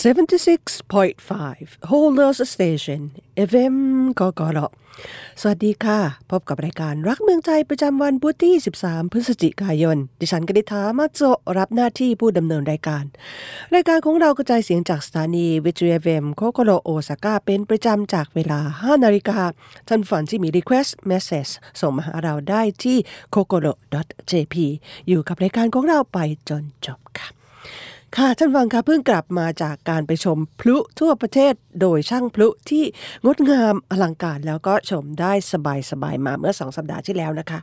76.5 Holders Station FM กกรสวัสดีค่ะ พบกับรายการรักเมืองใจประจำวันพุธที่ 13 พฤศจิกายน ดิฉันกนิธามาโจรับหน้าที่ผู้ดำเนินรายการ รายการของเรากระจายเสียงจากสถานีวิทยุ FM โคโกโรโอซาก้าเป็นประจำจากเวลา 5 นาฬิกา ท่านฝันที่มี Request Message ส่งมาหาเราได้ที่ kokoro.jp อยู่กับรายการของเราไปจนจบค่ะ ค่ะท่านฟังคะเพิ่งกลับมาจากการไปชมพลุทั่วประเทศโดยช่างพลุที่งดงามอลังการแล้วก็ชมได้สบายๆมาเมื่อสองสัปดาห์ที่แล้วนะคะ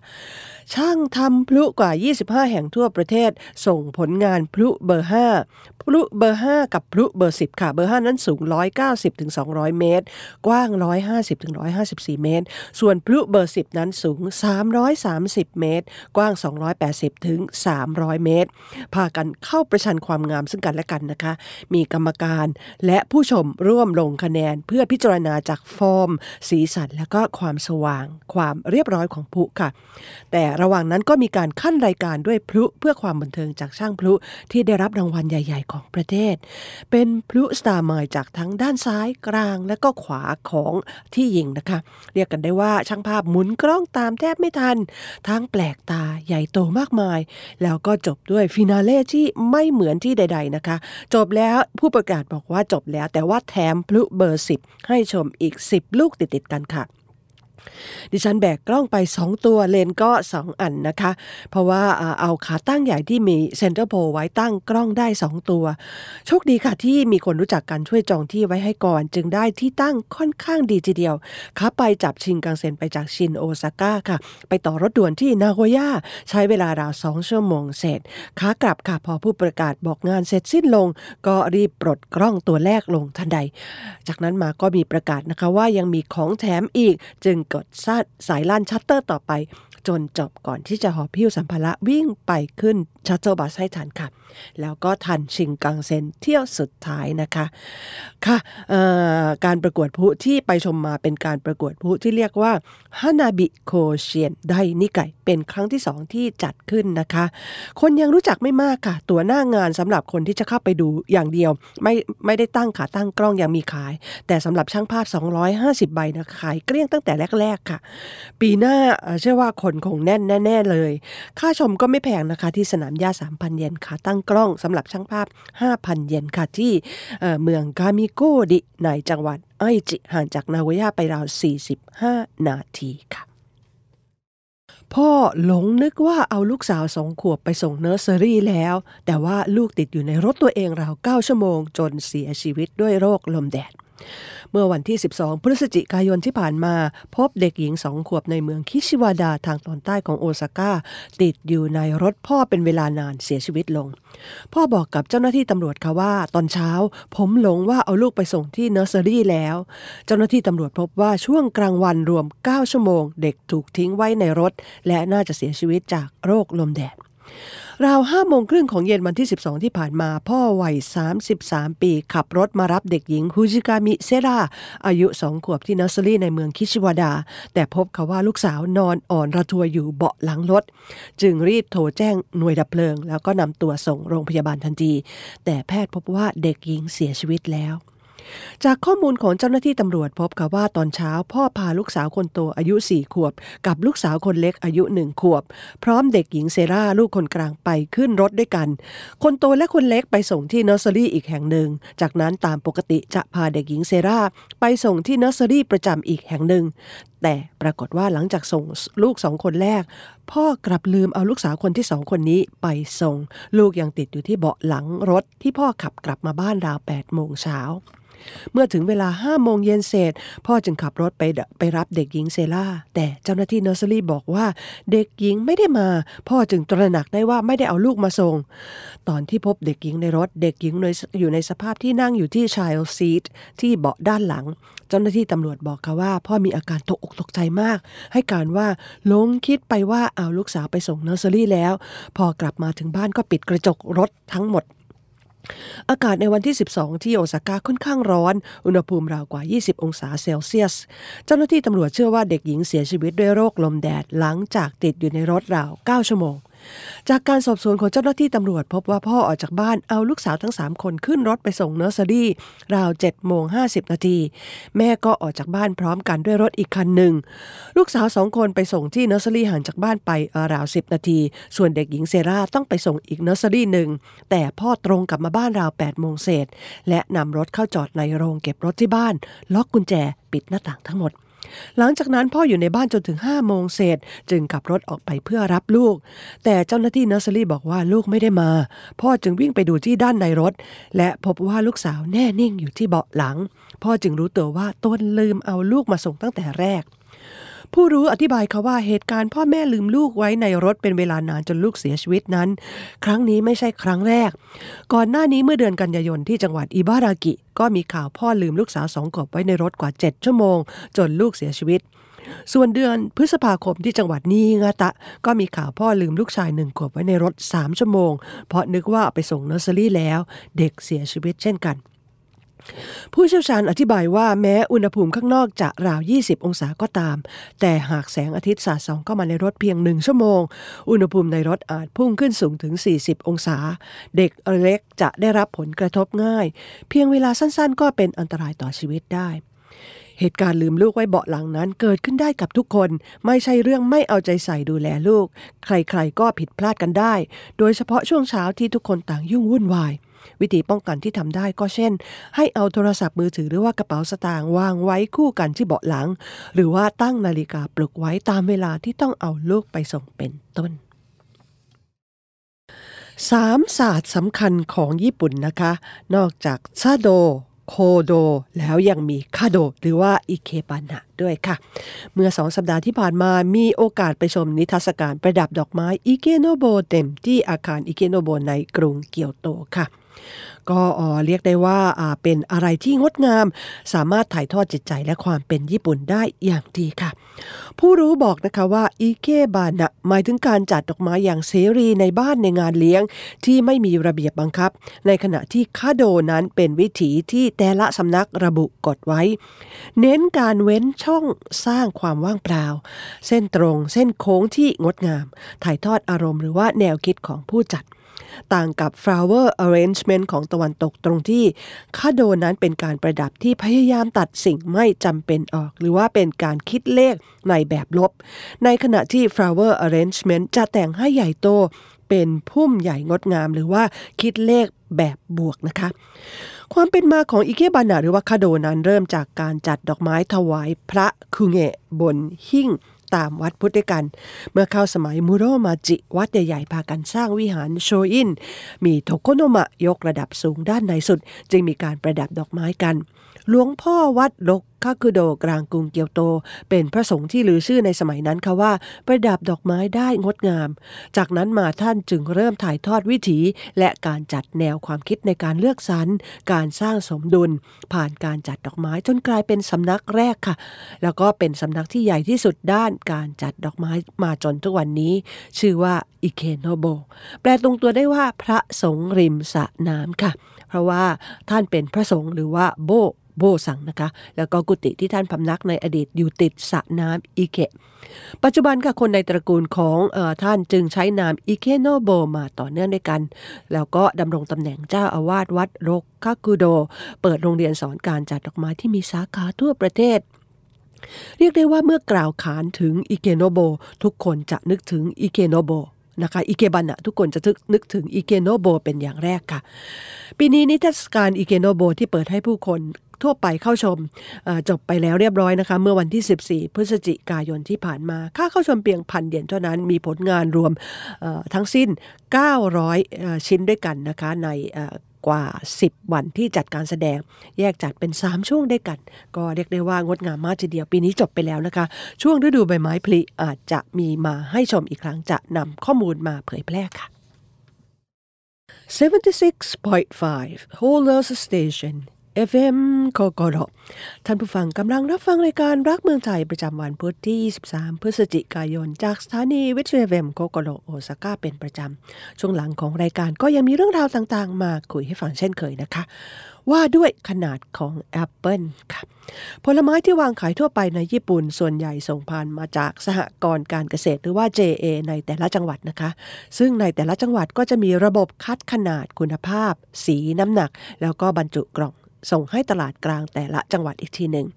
ช่างทำพลุกว่า 25 แห่งทั่วประเทศ ส่งผลงานพลุเบอร์ 5 พลุเบอร์ 5 กับพลุเบอร์ 10 ค่ะ เบอร์ 5 นั้นสูง 190-200 เมตร กว้าง 150-154 เมตร ส่วนพลุเบอร์ 10 นั้นสูง 330 เมตร กว้าง 280-300 เมตร พากันเข้าประชันความงามซึ่งกันและกันนะคะ มีกรรมการและผู้ชมร่วมลงคะแนน เพื่อพิจารณาจากฟอร์ม สีสันและก็ความสว่าง ความเรียบร้อยของพลุค่ะ แต่ระหว่างนั้นก็มีการขั้นรายการด้วยพลุเพื่อความบันเทิงจากช่างพลุที่ได้รับรางวัลใหญ่ ๆ ของประเทศ เป็นพลุสตาร์มายจากทั้งด้านซ้ายกลางและก็ขวาของที่ยิงนะคะ เรียกกันได้ว่าช่างภาพหมุนกล้องตามแทบไม่ทัน ทั้งแปลกตาใหญ่โตมากมาย แล้วก็จบด้วย finale ที่ไม่เหมือนที่ใดๆนะคะ จบแล้วผู้ประกาศบอกว่าจบแล้ว แต่ว่าแถมพลุเบอร์ 10 ให้ชมอีก 10 ลูกติดๆกันค่ะ ดิฉันแบกกล้องไป 2 ตัวเลนส์ก็ 2 อันนะคะ เพราะว่าเอาขาตั้งใหญ่ที่มี center pole ไว้ตั้งกล้องได้ 2 ตัว โชคดีค่ะที่มีคนรู้จักกันช่วยจองที่ไว้ให้ก่อน จึงได้ที่ตั้งค่อนข้างดีทีเดียวขาไปจับชินกังเซ็นไปจากชินโอซาก้าค่ะ ไปต่อรถด่วนที่นาโกย่าใช้เวลาราวสองชั่วโมงเสร็จขากลับค่ะพอผู้ประกาศบอกงานเสร็จสิ้นลง ก็รีบปลดกล้องตัวแรกลงทันใด จากนั้นมาก็มีประกาศนะคะว่ายังมีของแถมอีกจึงกดสายลั่นชัตเตอร์ต่อไป จนจบก่อนที่จะหอบหิ้วสัมภาระวิ่งไปขึ้น shuttle bus ให้ทันค่ะ แล้วก็ทันชิงกังเซนเที่ยวสุดท้ายนะคะ ค่ะการประกวดผู้ที่ไปชมมาเป็นการประกวดผู้ที่เรียกว่าฮานาบิโคเชียนไดนิไกเป็นครั้งที่สองที่จัดขึ้นนะคะ คนยังรู้จักไม่มากค่ะ ตั๋วหน้างานสำหรับคนที่จะเข้าไปดูอย่างเดียว ไม่ไม่ได้ตั้งขาตั้งกล้องยังมีขาย แต่สำหรับช่างภาพ 250 ใบนะขายเกลี้ยงตั้งแต่แรก ๆค่ะ ปีหน้าเชื่อว่าคนคงแน่นแน่ ๆเลย ค่าชมก็ไม่แพงนะคะที่สนามหญ้า3,000 เยนขาตั้งกล้องสำหรับช่างภาพ 5,000 เยนค่ะ ที่เมืองกามิโกดิในจังหวัดไอจิห่างจากนาโกย่าไปราว 45 นาทีค่ะพ่อหลงนึกว่าเอาลูกสาวสองขวบไปส่งเนอร์เซอรี่แล้ว แต่ว่าลูกติดอยู่ในรถตัวเองราว9ชั่วโมง จนเสียชีวิตด้วยโรคลมแดด เมื่อวันที่ 12 พฤศจิกายนที่ผ่านมา พบเด็กหญิงสองขวบในเมืองคิชิวาดาทางตอนใต้ของโอซาก้า ติดอยู่ในรถพ่อเป็นเวลานานเสียชีวิตลง พ่อบอกกับเจ้าหน้าที่ตำรวจค่ะว่า ตอนเช้า ผมหลงว่าเอาลูกไปส่งที่เนอร์เซอรี่แล้ว เจ้าหน้าที่ตำรวจพบว่าช่วงกลางวันรวม 9 ชั่วโมง เด็กถูกทิ้งไว้ในรถ และน่าจะเสียชีวิตจากโรคลมแดด ราวห้าโมงครึ่งของเย็นวันที่ 12 ที่ผ่านมา พ่อวัย 33 ปี ขับรถมารับเด็กหญิงฮูจิกามิเซราอายุ2ขวบที่นอร์เซอรี่ในเมืองคิชิวาดา แต่พบเข้าว่าลูกสาวนอนอ่อนระทวยอยู่เบาะหลังรถ จึงรีบโทรแจ้งหน่วยดับเพลิง แล้วก็นำตัวส่งโรงพยาบาลทันที แต่แพทย์พบว่าเด็กหญิงเสียชีวิตแล้ว จากข้อมูลของเจ้าหน้าที่ตำรวจพบค่ะว่าตอนเช้า พ่อพาลูกสาวคนโตอายุ 4 ขวบ กับลูกสาวคนเล็กอายุ 1 ขวบ พร้อมเด็กหญิงเซราลูกคนกลางไปขึ้นรถด้วยกัน คนโตและคนเล็กไปส่งที่เนอร์เซอรี่อีกแห่งหนึ่ง จากนั้นตามปกติจะพาเด็กหญิงเซราไปส่งที่เนอร์เซอรี่ประจำอีกแห่งหนึ่ง แต่ปรากฏว่าหลังจากส่งลูกสองคนแรก พ่อกลับลืมเอาลูกสาวคนที่สองคนนี้ไปส่ง ลูกยังติดอยู่ที่เบาะหลังรถที่พ่อขับกลับมาบ้านราว8โมงเช้า เมื่อถึงเวลา5โมงเย็นเศษ พ่อจึงขับรถไปไปรับเด็กหญิงเซรา แต่เจ้าหน้าที่เนอร์เซอรี่บอกว่าเด็กหญิงไม่ได้มา พ่อจึงตระหนักได้ว่าไม่ได้เอาลูกมาส่ง ตอนที่พบเด็กหญิงในรถ เด็กหญิงอยู่ในสภาพที่นั่งอยู่ที่ child seat ที่เบาะด้านหลัง เจ้าหน้าที่ตำรวจบอกค่ะว่า พ่อมีอาการตกอกตกใจมาก ให้การว่าหลงคิดไปว่าเอาลูกสาวไปส่งเนอร์เซอรี่แล้ว พอกลับมาถึงบ้านก็ปิดกระจกรถทั้งหมด อากาศในวันที่ 12 ที่โอซาก้าค่อนข้างร้อน อุณหภูมิราวกว่า 20 องศาเซลเซียส เจ้าหน้าที่ตำรวจเชื่อว่าเด็กหญิงเสียชีวิตด้วยโรคลมแดดหลังจากติดอยู่ในรถราว 9 ชั่วโมง จากการสอบสวนของเจ้าหน้าที่ตำรวจพบว่าพ่อออกจากบ้านเอาลูกสาวทั้ง 3 คนขึ้นรถไปส่งเนอร์เซอรี่ราว7โมง50 นาที แม่ก็ออกจากบ้านพร้อมกันด้วยรถอีกคันหนึ่ง ลูกสาวสองคนไปส่งที่เนอร์เซอรี่ห่างจากบ้านไปราว 10 นาที ส่วนเด็กหญิงเซราต้องไปส่งอีกเนอร์เซอรี่หนึ่ง แต่พ่อตรงกลับมาบ้านราว8โมงเศษและนำรถเข้าจอดในโรงเก็บรถที่บ้าน ล็อกกุญแจปิดหน้าต่างทั้งหมด หลังจากนั้นพ่ออยู่ในบ้านจนถึง5โมงเศษจึงขับรถออกไปเพื่อรับลูก แต่เจ้าหน้าที่เนอร์เซอรี่บอกว่าลูกไม่ได้มา พ่อจึงวิ่งไปดูที่ด้านในรถ และพบว่าลูกสาวแน่นิ่งอยู่ที่เบาะหลัง พ่อจึงรู้ตัวว่าตนลืมเอาลูกมาส่งตั้งแต่แรก ผู้รู้อธิบายเขาว่าเหตุการณ์พ่อแม่ลืมลูกไว้ในรถเป็นเวลานานจนลูกเสียชีวิตนั้น ครั้งนี้ไม่ใช่ครั้งแรก ก่อนหน้านี้เมื่อเดือนกันยายนที่จังหวัดอิบารากิ ก็มีข่าวพ่อลืมลูกสาวสองขวบไว้ในรถกว่า 7 ชั่วโมง จนลูกเสียชีวิตส่วนเดือนพฤษภาคมที่จังหวัดนีงาตะ ก็มีข่าวพ่อลืมลูกชายหนึ่งขวบไว้ในรถ 3 ชั่วโมง เพราะนึกว่าไปส่งเนอร์เซอรี่แล้ว เด็กเสียชีวิตเช่นกัน ผู้เชี่ยวชาญอธิบายว่าแม้อุณหภูมิข้างนอกจะราว 20 องศาก็ตาม แต่หากแสงอาทิตย์สาดส่องเข้ามาในรถเพียงหนึ่งชั่วโมง อุณหภูมิในรถอาจพุ่งขึ้นสูงถึง 40 องศา เด็กเล็กจะได้รับผลกระทบง่าย เพียงเวลาสั้นๆ ก็เป็นอันตรายต่อชีวิตได้เหตุการณ์ลืมลูกไว้เบาะหลังนั้นเกิดขึ้นได้กับทุกคน ไม่ใช่เรื่องไม่เอาใจใส่ดูแลลูก ใครๆก็ผิดพลาดกันได้ โดยเฉพาะช่วงเช้าที่ทุกคนต่างยุ่งวุ่นวาย วิธีป้องกันที่ทำได้ก็เช่น ให้เอาโทรศัพท์มือถือหรือว่ากระเป๋าสตางค์วางไว้คู่กันที่เบาะหลัง หรือว่าตั้งนาฬิกาปลุกไว้ตามเวลาที่ต้องเอาลูกไปส่งเป็นต้นสามศาสตร์สำคัญของญี่ปุ่นนะคะ นอกจากซาโดโคโด แล้วยังมีคาโด หรือว่าอิเคบานะด้วยค่ะ เมื่อสองสัปดาห์ที่ผ่านมามีโอกาสไปชมนิทรรศการประดับดอกไม้อิเกโนโบเต็มที่อาคารอิเกโนโบในกรุงเกียวโตค่ะ ก็เรียกได้ว่าเป็นอะไรที่งดงาม สามารถถ่ายทอดจิตใจและความเป็นญี่ปุ่นได้อย่างดีค่ะ ผู้รู้บอกนะคะว่าอิเกบานะหมายถึงการจัดดอกไม้อย่างเสรีในบ้านในงานเลี้ยง ที่ไม่มีระเบียบบังคับ ในขณะที่คาโดนั้นเป็นวิถีที่แต่ละสำนักระบุกฎไว้ เน้นการเว้นช่องสร้างความว่างเปล่า เส้นตรง เส้นโค้งที่งดงาม ถ่ายทอดอารมณ์หรือว่าแนวคิดของผู้จัด ต่างกับ flower arrangement ของตะวันตกตรงที่คาโดนั้นเป็นการประดับที่พยายามตัดสิ่งไม่จำเป็นออก หรือว่าเป็นการคิดเลขในแบบลบ ในขณะที่ flower arrangement จะแต่งให้ใหญ่โตเป็นพุ่มใหญ่งดงาม หรือว่าคิดเลขแบบบวกนะคะ ความเป็นมาของอิเกบานะหรือว่าคาโดนั้นเริ่มจากการจัดดอกไม้ถวายพระคุเงะบนหิ้ง ตามวัดพุทธกัน เมื่อเข้าสมัยมุโรมาจิ วัดใหญ่ๆพากันสร้างวิหารโชอิน มีโทโกโนมะยกระดับสูงด้านในสุด จึงมีการประดับดอกไม้กัน หลวงพ่อวัดลกคาคุโดกลางกรุงเกียวโต เป็นพระสงฆ์ที่ลือชื่อในสมัยนั้นค่ะว่า ประดับดอกไม้ได้งดงาม จากนั้นมาท่านจึงเริ่มถ่ายทอดวิถีและการจัดแนวความคิดในการเลือกสรรการสร้างสมดุล ผ่านการจัดดอกไม้จนกลายเป็นสำนักแรกค่ะ แล้วก็เป็นสำนักที่ใหญ่ที่สุดด้านการจัดดอกไม้มาจนทุกวันนี้ ชื่อว่าอิเคโนโบ แปลตรงตัวได้ว่าพระสงฆ์ริมสระน้ำค่ะ เพราะว่าท่านเป็นพระสงฆ์หรือว่าโบ โบสังนะคะ แล้วก็กุฏิที่ท่านพำนักในอดีตอยู่ติดสระน้ำอิเกะ ปัจจุบันค่ะคนในตระกูลของออท่านจึงใช้นามอิเคโนโบมาต่อเนื่องด้วยกัน แล้วก็ดำรงตำแหน่งเจ้าอาวาสวัดรกคากุโด เปิดโรงเรียนสอนการจัดดอกไม้ที่มีสาขาทั่วประเทศเรียกได้ว่าเมื่อกล่าวขานถึงอิเกโนโบ ทุกคนจะนึกถึงอิเกโนโบนะคะอิเกบานะทุกคนจะนึกถึงอิเกโนโบเป็นอย่างแรกค่ะ ปีนี้นิทรรศการอิเกโนโบที่เปิดให้ผู้คน ทั่วไปเข้าชมจบไปแล้วเรียบร้อยนะคะ เมื่อวันที่ 14 พฤศจิกายนที่ผ่านมา ค่าเข้าชมเพียงพันเหรียญเท่านั้นมีผลงานรวมทั้งสิ้น 900 ชิ้นด้วยกันนะคะในกว่า 10 วันที่จัดการแสดง แยกจัดเป็น 3 ช่วงด้วยกัน ก็เรียกได้ว่างดงามมากทีเดียวปีนี้จบไปแล้วนะคะ ช่วงฤดูใบไม้ผลิอาจจะมีมาให้ชมอีกครั้งจะนำข้อมูลมาเผยแพร่ค่ะ76.5 Whole Earth Station FM โกโกโรท่านผู้ฟังกำลังรับฟังรายการรักเมืองไทยประจำวันพุธที่ 23 พฤศจิกายน จากสถานีวิทยุ FM โกโกโรโอซาก้าเป็นประจำ ช่วงหลังของรายการก็ยังมีเรื่องราวต่างๆ มาคุยให้ฟังเช่นเคยนะคะ ว่าด้วยขนาดของแอปเปิลค่ะ ผลไม้ที่วางขายทั่วไปในญี่ปุ่น ส่วนใหญ่ส่งผ่านมาจากสหกรณ์การเกษตรหรือว่า JA ในแต่ละจังหวัดนะคะ ซึ่งในแต่ละจังหวัดก็จะมีระบบคัดขนาดคุณภาพ สีน้ำหนัก แล้วก็บรรจุกล่อง ส่งให้ตลาดกลางแต่ละจังหวัดอีกทีหนึ่ง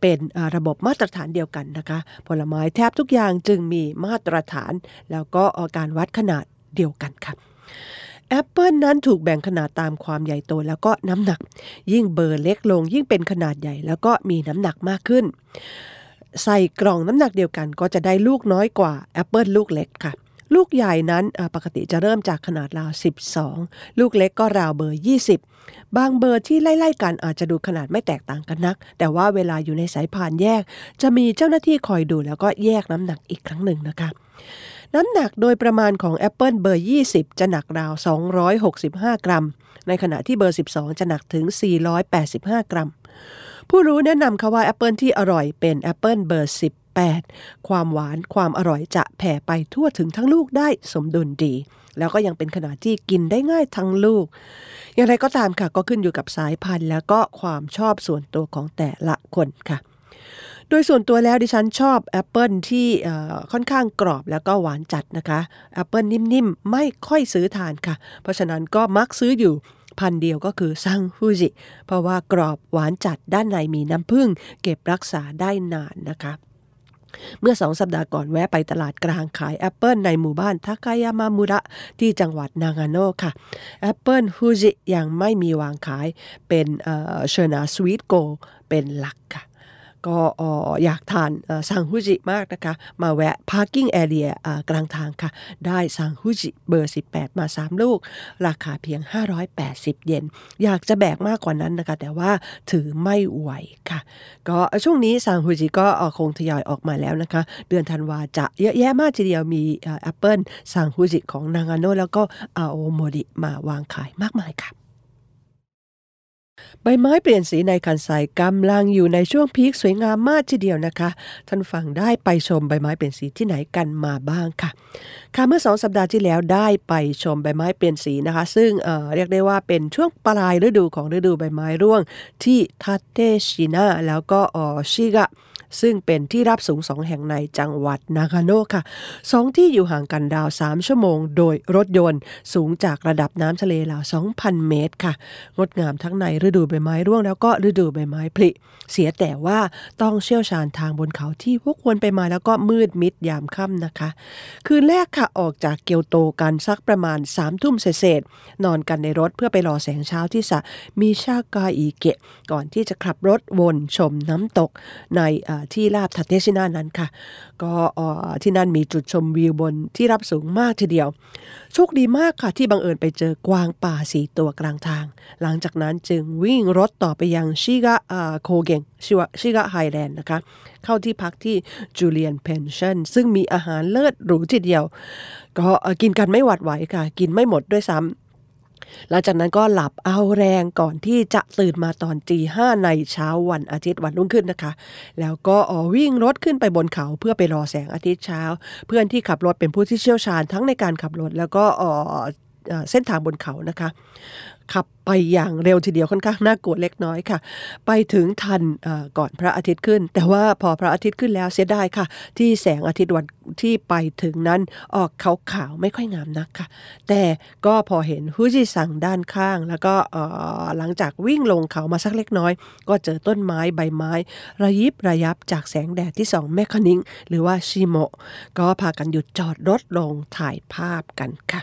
เป็นระบบมาตรฐานเดียวกันนะคะ ผลไม้แทบทุกอย่างจึงมีมาตรฐาน แล้วก็การวัดขนาดเดียวกันค่ะแอปเปิลนั้นถูกแบ่งขนาดตามความใหญ่โตแล้วก็น้ำหนัก ยิ่งเบอร์เล็กลงยิ่งเป็นขนาดใหญ่แล้วก็มีน้ำหนักมากขึ้น ใส่กล่องน้ำหนักเดียวกันก็จะได้ลูกน้อยกว่าแอปเปิลลูกเล็กค่ะ ลูกใหญ่นั้นปกติจะเริ่มจากขนาดราว 12 ลูกเล็กก็ราวเบอร์ 20 บางเบอร์ที่ไล่ๆกันอาจจะดูขนาดไม่แตกต่างกันนัก แต่ว่าเวลาอยู่ในสายพานแยก จะมีเจ้าหน้าที่คอยดูแล้วก็แยกน้ำหนักอีกครั้งหนึ่งนะคะน้ำหนักโดยประมาณของแอปเปิลเบอร์ 20 จะหนักราว 265 กรัม ในขณะที่เบอร์ 12 จะหนักถึง 485 กรัม ผู้รู้แนะนำค่ะว่าแอปเปิลที่อร่อยเป็นแอปเปิลเบอร์ 10 8 ความหวานความอร่อยจะแผ่ไปทั่วถึงทั้งลูกได้สมดุลดี แล้วก็ยังเป็นขนาดที่กินได้ง่ายทั้งลูก อย่างไรก็ตามค่ะก็ขึ้นอยู่กับสายพันธุ์ แล้วก็ความชอบส่วนตัวของแต่ละคนค่ะโดยส่วนตัวแล้วดิฉันชอบแอปเปิลที่ค่อนข้างกรอบแล้วก็หวานจัดนะคะแอปเปิลนิ่มๆ ไม่ค่อยซื้อทานค่ะ เพราะฉะนั้นก็มักซื้ออยู่พันธุ์เดียวก็คือซังฟูจิ เพราะว่ากรอบหวานจัดด้านในมีน้ำผึ้งเก็บรักษาได้นานนะคะ เมื่อสองสัปดาห์ก่อนแวะไปตลาดกลางขายแอปเปิลในหมู่บ้านทากายามามุระที่จังหวัดนางาโนค่ะแอปเปิลฟูจิยังไม่มีวางขายเป็นชินาโนสวีทโกลด์เป็นหลักค่ะ ก็อยากทานซังฟูจิมากนะคะ มาแวะ parking area กลางทางค่ะ ได้ซังฟูจิเบอร์ 18 มา 3 ลูก ราคาเพียง 580 เยน อยากจะแบกมากกว่านั้นนะคะ แต่ว่าถือไม่ไหวค่ะ ก็ช่วงนี้ซันฟูจิก็คงทยอยออกมาแล้วนะคะ เดือนธันวาจะเยอะแยะมากทีเดียวมีแอปเปิลซันฟูจิของนางาโนแล้วก็อาโอโมริมาวางขายมากมายค่ะ ใบไม้เปลี่ยนสีในคันไซกำลังอยู่ในช่วงพีคสวยงามมากทีเดียวนะคะ ท่านผู้ฟังได้ไปชมใบไม้เปลี่ยนสีที่ไหนกันมาบ้างค่ะ ค่ะเมื่อสองสัปดาห์ที่แล้วได้ไปชมใบไม้เปลี่ยนสีนะคะ ซึ่งเเรียกได้ว่าเป็นช่วงปลายฤดูของฤดูใบไม้ร่วงที่ทัตเตชินาแล้วก็ออชิกะ ซึ่งเป็นที่รับสูงสองแห่งในจังหวัดนากาโนค่ะสองที่อยู่ห่างกันดาว 3 ชั่วโมง โดยรถยนต์สูงจากระดับน้ำทะเลราว 2,000 เมตรค่ะ งดงามทั้งในฤดูใบไม้ร่วงแล้วก็ฤดูใบไม้ผลิ เสียแต่ว่าต้องเชี่ยวชาญทางบนเขาที่วกวนไปมาแล้วก็มืดมิดยามค่ำนะคะ คืนแรกค่ะออกจากเกียวโตกันสักประมาณ3ามทุ่มเศษนอนกันในรถเพื่อไปรอแสงเช้าที่สะมีชากาอีเกะ ก่อนที่จะขับรถวนชมน้ำตกในที่ลาบทัตเทชินานั้นค่ะ ก็ที่นั่นมีจุดชมวิวบนที่รับสูงมากทีเดียว โชคดีมากค่ะ ที่บังเอิญไปเจอกวางป่าสีตัวกลางทาง หลังจากนั้นจึงวิ่งรถต่อไปยังชิกะโคเกงชิกะไฮแลนด์นะคะ เข้าที่พักที่จูเลียนเพนชั่นซึ่งมีอาหารเลิศหรูทีเดียว ก็กินกันไม่หวัดไหวค่ะ กินไม่หมดด้วยซ้ำ หลังจากนั้นก็หลับเอาแรงก่อนที่จะตื่นมาตอนจีห้าในเช้าวันอาทิตย์วันรุ่งขึ้นนะคะ แล้วก็อวิ่งรถขึ้นไปบนเขาเพื่อไปรอแสงอาทิตย์เช้า เพื่อนที่ขับรถเป็นผู้ที่เชี่ยวชาญทั้งในการขับรถ แล้วก็ เส้นทางบนเขานะคะ ขับไปอย่างเร็วทีเดียวค่อนข้างน่ากลัวเล็กน้อยค่ะ ไปถึงทันก่อนพระอาทิตย์ขึ้น แต่ว่าพอพระอาทิตย์ขึ้นแล้วเสียดายค่ะ ที่แสงอาทิตย์วันที่ไปถึงนั้นออกขาวๆไม่ค่อยงามนักค่ะ แต่ก็พอเห็นฮุจิสังด้านข้าง แล้วก็หลังจากวิ่งลงเขามาสักเล็กน้อย ก็เจอต้นไม้ใบไม้ ระยิบระยับจากแสงแดดที่สองแมคคนิงหรือว่าชิโมก็พากันหยุดจอดรถลงถ่ายภาพกันค่ะ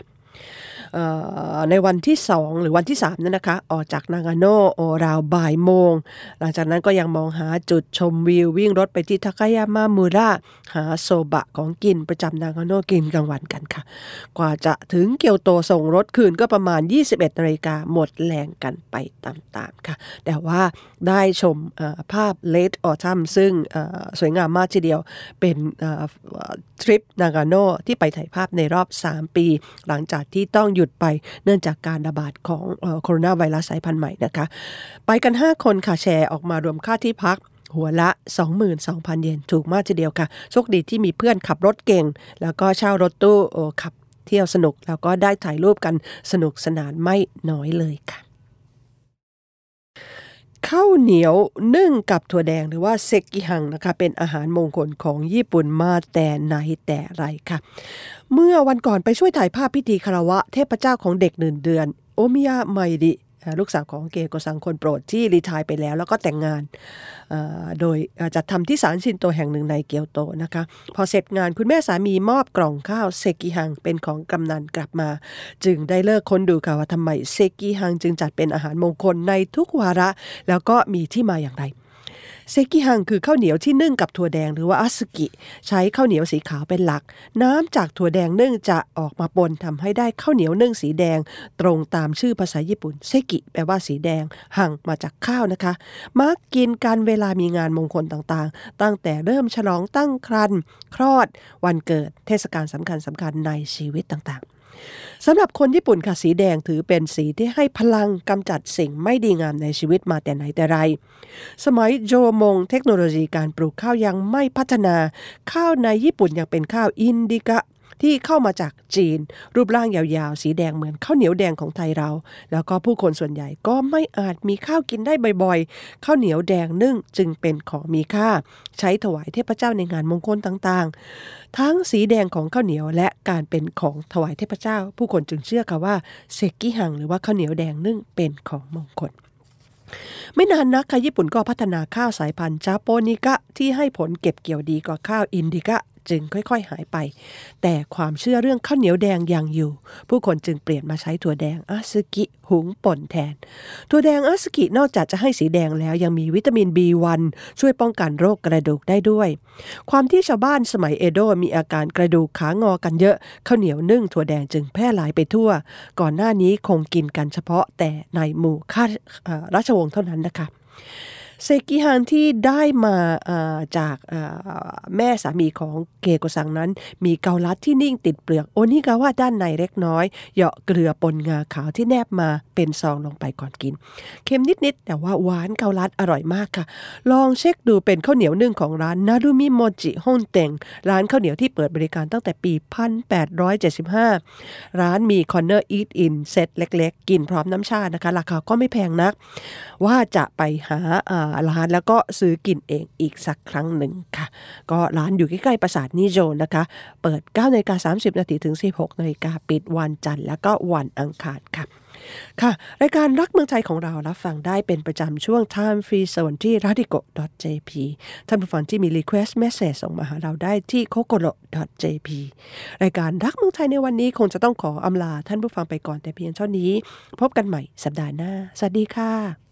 ในวันที่ 2 หรือวันที่ 3นั่นนะคะ ออกจากนางาโนโอราวบ่ายโมง หลังจากนั้นก็ยังมองหาจุดชมวิววิ่งรถไปที่ทากายามามูระหาโซบะของกินประจำนางาโนกินกลางวันกันค่ะ กว่าจะถึงเกียวโตส่งรถคืนก็ประมาณ 21นาฬิกาหมดแรงกันไปตามๆค่ะ แต่ว่าได้ชมภาพเลดออทัมซึ่งสวยงามมากทีเดียวเป็นทริปนางาโนที่ไปถ่ายภาพในรอบ 3 ปี หลังจากที่ต้องหยุดยุดไปเนื่องจากการระบาดของโคโรนาไวรัสสายพันธุ์ใหม่นะคะ ไปกัน 5 คนค่ะแชร์ออกมารวมค่าที่พักหัวละ 22,000 เยนถูกมากทีเดียวค่ะ โชคดีที่มีเพื่อนขับรถเก่ง แล้วก็เช่ารถตู้ขับเที่ยวสนุก แล้วก็ได้ถ่ายรูปกันสนุกสนานไม่น้อยเลยค่ะ ข้าวเหนียวนึ่งกับถั่วแดงหรือว่าเซกิฮังนะคะเป็นอาหารมงคลของญี่ปุ่นมาแต่ไหนแต่ไรค่ะ เมื่อวันก่อนไปช่วยถ่ายภาพพิธีคารวะเทพเจ้าของเด็กหนึ่งเดือน โอมิยะไมดิ ลูกสาวของ芸妓さん คนโปรดที่ retire ไปแล้ว แล้วก็แต่งงานโดยจัดทำที่ศาลชินโตแห่งหนึ่งในเกียวโตนะคะ พอเสร็จงานคุณแม่สามีมอบกล่องข้าวเซกิฮังเป็นของกำนันกลับมา จึงได้เลิกค้นดูค่ะว่าทำไม 赤飯 จึงจัดเป็นอาหารมงคลในทุกวาระ แล้วก็มีที่มาอย่างไร เซกิฮังคือข้าวเหนียวที่นึ่งกับถั่วแดงหรือว่าอาสกิ ใช้ข้าวเหนียวสีขาวเป็นหลัก น้ำจากถั่วแดงนึ่งจะออกมาปนทำให้ได้ข้าวเหนียวนึ่งสีแดง ตรงตามชื่อภาษาญี่ปุ่นเซกิแปลว่าสีแดงหังมาจากข้าวนะคะ มักกินกันเวลามีงานมงคลต่างๆ ตั้งแต่เริ่มฉลองตั้งครรภ์คลอด วันเกิดเทศกาลสำคัญสำคัญในชีวิตต่างๆ สำหรับคนญี่ปุ่นค่ะสีแดงถือเป็นสีที่ให้พลังกำจัดสิ่งไม่ดีงามในชีวิตมาแต่ไหนแต่ไร สมัยโจมงเทคโนโลยีการปลูกข้าวยังไม่พัฒนา ข้าวในญี่ปุ่นยังเป็นข้าวอินดิกะ ที่เข้ามาจากจีน รูปร่างยาวๆ สีแดงเหมือนข้าวเหนียวแดงของไทยเรา แล้วก็ผู้คนส่วนใหญ่ก็ไม่อาจมีข้าวกินได้บ่อยๆ ข้าวเหนียวแดงนึ่งจึงเป็นของมีค่า ใช้ถวายเทพเจ้าในงานมงคลต่างๆ ทั้งสีแดงของข้าวเหนียวและการเป็นของถวายเทพเจ้า ผู้คนจึงเชื่อกันว่า 赤飯 หรือว่าข้าวเหนียวแดงนึ่งเป็นของมงคลไม่นานนักค่ะญี่ปุ่นก็พัฒนาข้าวสายพันธุ์จาโปนิกะที่ให้ผลเก็บเกี่ยวดีกว่าข้าวอินดิกะ จึงค่อย ๆ หายไป แต่ความเชื่อเรื่องข้าวเหนียวแดงยังอยู่ ผู้คนจึงเปลี่ยนมาใช้ถั่วแดงอาซึกิหุงปนแทน ถั่วแดงอาซึกินอกจากจะให้สีแดงแล้วยังมีวิตามิน B1 ช่วยป้องกันโรคกระดูกได้ด้วย ความที่ชาวบ้านสมัยเอโดมีอาการกระดูกขางอกันเยอะข้าวเหนียวนึ่งถั่วแดงจึงแพร่หลายไปทั่ว ก่อนหน้านี้คงกินกันเฉพาะแต่ในหมู่ข้าราชวงศ์เท่านั้นนะคะ เซกิฮันที่ได้มาจากแม่สามีของเกโกซังนั้น มีเกาลัดที่นิ่งติดเปลือกโอนิกาว่าด้านในเล็กน้อยเหยาะเกลือปนงาขาวที่แนบมาเป็นซองลงไปก่อนกิน เค็มนิด ๆ แต่ว่าหวานเกาลัดอร่อยมากค่ะ ลองเช็คดูเป็นข้าวเหนียวนึ่งของร้านนารุมิโมจิฮงเต็งร้านข้าวเหนียวที่เปิดบริการตั้งแต่ปี 1875 ร้านมี corner eat-in set เล็ก ๆ กินพร้อมน้ำชานะคะ ราคาก็ไม่แพงนัก ว่าจะไปหาร้านแล้วก็ซื้อกินเองอีกสักครั้งหนึ่งค่ะ ก็ร้านอยู่ใกล้ๆปราสาทนิโจนะคะ เปิด9นาฬิกา30 นาทีถึง 16นาฬิกาปิดวันจันทร์แล้วก็วันอังคารค่ะค่ะ รายการรักเมืองไทยของเรารับฟังได้เป็นประจำช่วง Time Free สวนที่ radiko.jp ท่านผู้ฟังที่มี request message ส่งมาหาเราได้ที่ cocolo.jp รายการรักเมืองไทยในวันนี้คงจะต้องขออำลาท่านผู้ฟังไปก่อนแต่เพียงเท่านี้ พบกันใหม่สัปดาห์หน้า สวัสดีค่ะ